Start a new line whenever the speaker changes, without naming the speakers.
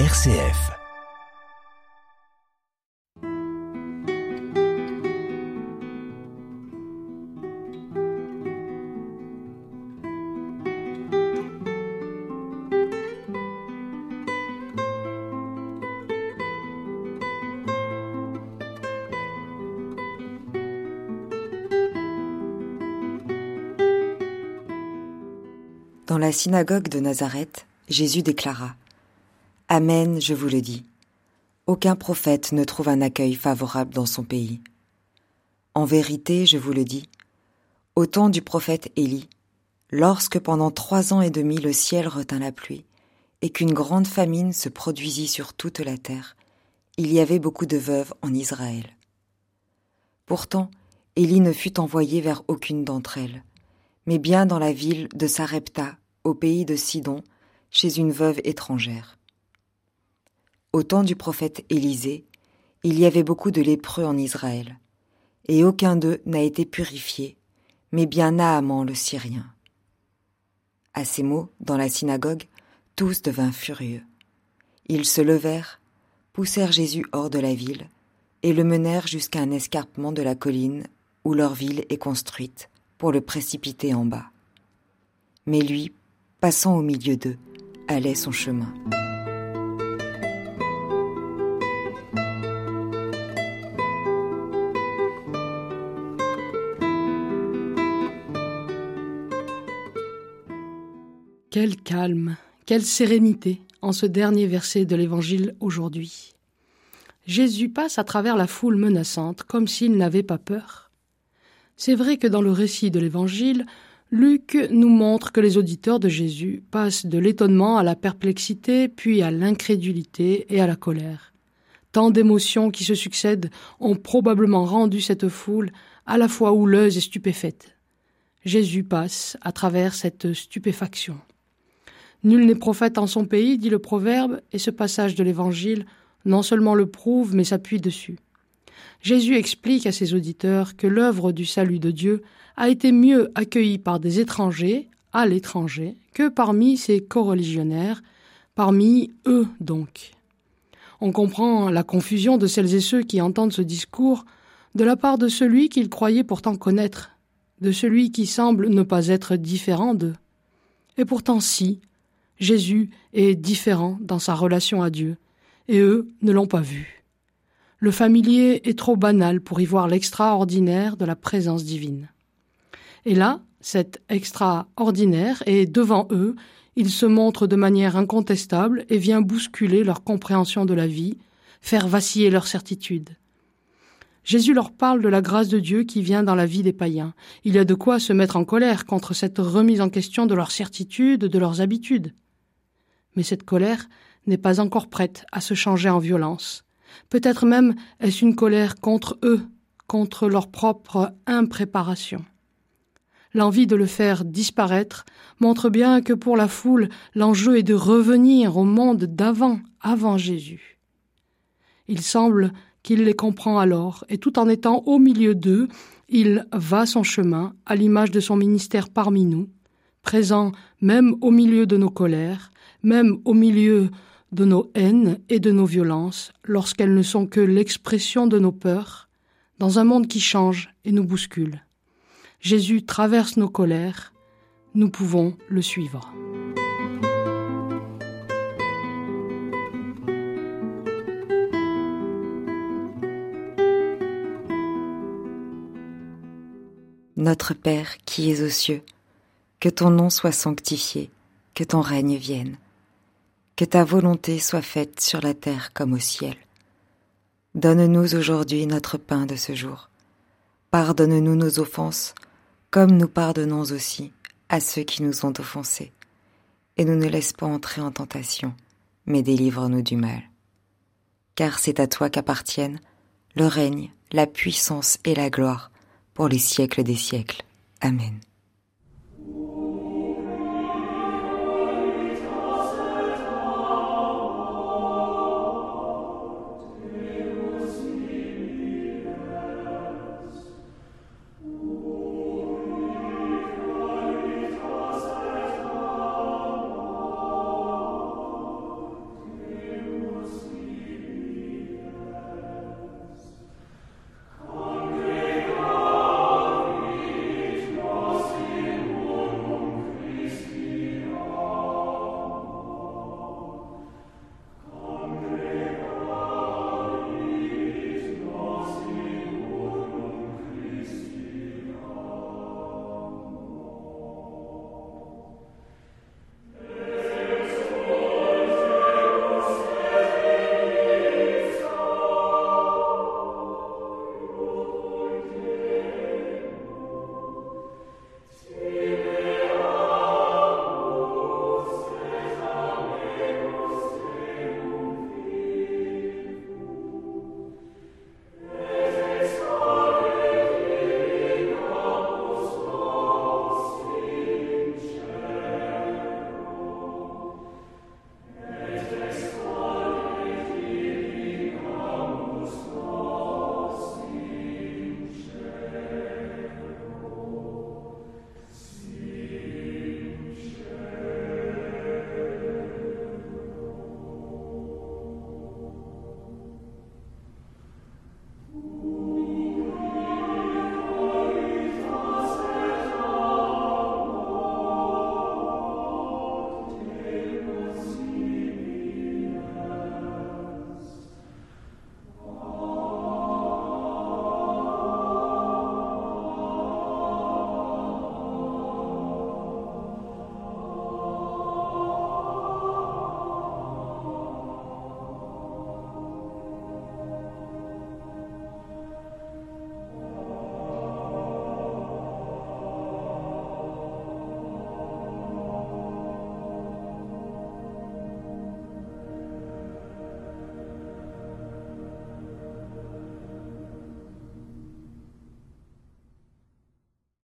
RCF.
Dans la synagogue de Nazareth, Jésus déclara Amen, je vous le dis. Aucun prophète ne trouve un accueil favorable dans son pays. En vérité, je vous le dis, au temps du prophète Élie, lorsque pendant trois ans et demi le ciel retint la pluie, et qu'une grande famine se produisit sur toute la terre, il y avait beaucoup de veuves en Israël. Pourtant, Élie ne fut envoyé vers aucune d'entre elles, mais bien dans la ville de Sarepta, au pays de Sidon, chez une veuve étrangère. Au temps du prophète Élisée, il y avait beaucoup de lépreux en Israël, et aucun d'eux n'a été purifié, mais bien Naaman le Syrien. À ces mots, dans la synagogue, tous devinrent furieux. Ils se levèrent, poussèrent Jésus hors de la ville, et le menèrent jusqu'à un escarpement de la colline où leur ville est construite, pour le précipiter en bas. Mais lui, passant au milieu d'eux, allait son chemin.
Quel calme, quelle sérénité en ce dernier verset de l'Évangile aujourd'hui. Jésus passe à travers la foule menaçante comme s'il n'avait pas peur. C'est vrai que dans le récit de l'Évangile, Luc nous montre que les auditeurs de Jésus passent de l'étonnement à la perplexité, puis à l'incrédulité et à la colère. Tant d'émotions qui se succèdent ont probablement rendu cette foule à la fois houleuse et stupéfaite. Jésus passe à travers cette stupéfaction. Nul n'est prophète en son pays, dit le proverbe, et ce passage de l'Évangile non seulement le prouve, mais s'appuie dessus. Jésus explique à ses auditeurs que l'œuvre du salut de Dieu a été mieux accueillie par des étrangers, à l'étranger, que parmi ses coreligionnaires, parmi eux donc. On comprend la confusion de celles et ceux qui entendent ce discours de la part de celui qu'ils croyaient pourtant connaître, de celui qui semble ne pas être différent d'eux. Et pourtant si, Jésus est différent dans sa relation à Dieu, et eux ne l'ont pas vu. Le familier est trop banal pour y voir l'extraordinaire de la présence divine. Et là, cet extraordinaire est devant eux, il se montre de manière incontestable et vient bousculer leur compréhension de la vie, faire vaciller leur certitude. Jésus leur parle de la grâce de Dieu qui vient dans la vie des païens. Il y a de quoi se mettre en colère contre cette remise en question de leur certitude, de leurs habitudes. Mais cette colère n'est pas encore prête à se changer en violence. Peut-être même est-ce une colère contre eux, contre leur propre impréparation. L'envie de le faire disparaître montre bien que pour la foule, l'enjeu est de revenir au monde d'avant, avant Jésus. Il semble qu'il les comprend alors, et tout en étant au milieu d'eux, il va son chemin à l'image de son ministère parmi nous, présent même au milieu de nos colères, même au milieu de nos haines et de nos violences lorsqu'elles ne sont que l'expression de nos peurs, dans un monde qui change et nous bouscule. Jésus traverse nos colères, nous pouvons le suivre.
Notre Père qui es aux cieux, que ton nom soit sanctifié, que ton règne vienne que ta volonté soit faite sur la terre comme au ciel. Donne-nous aujourd'hui notre pain de ce jour. Pardonne-nous nos offenses, comme nous pardonnons aussi à ceux qui nous ont offensés. Et ne nous laisse pas entrer en tentation, mais délivre-nous du mal. Car c'est à toi qu'appartiennent le règne, la puissance et la gloire pour les siècles des siècles. Amen.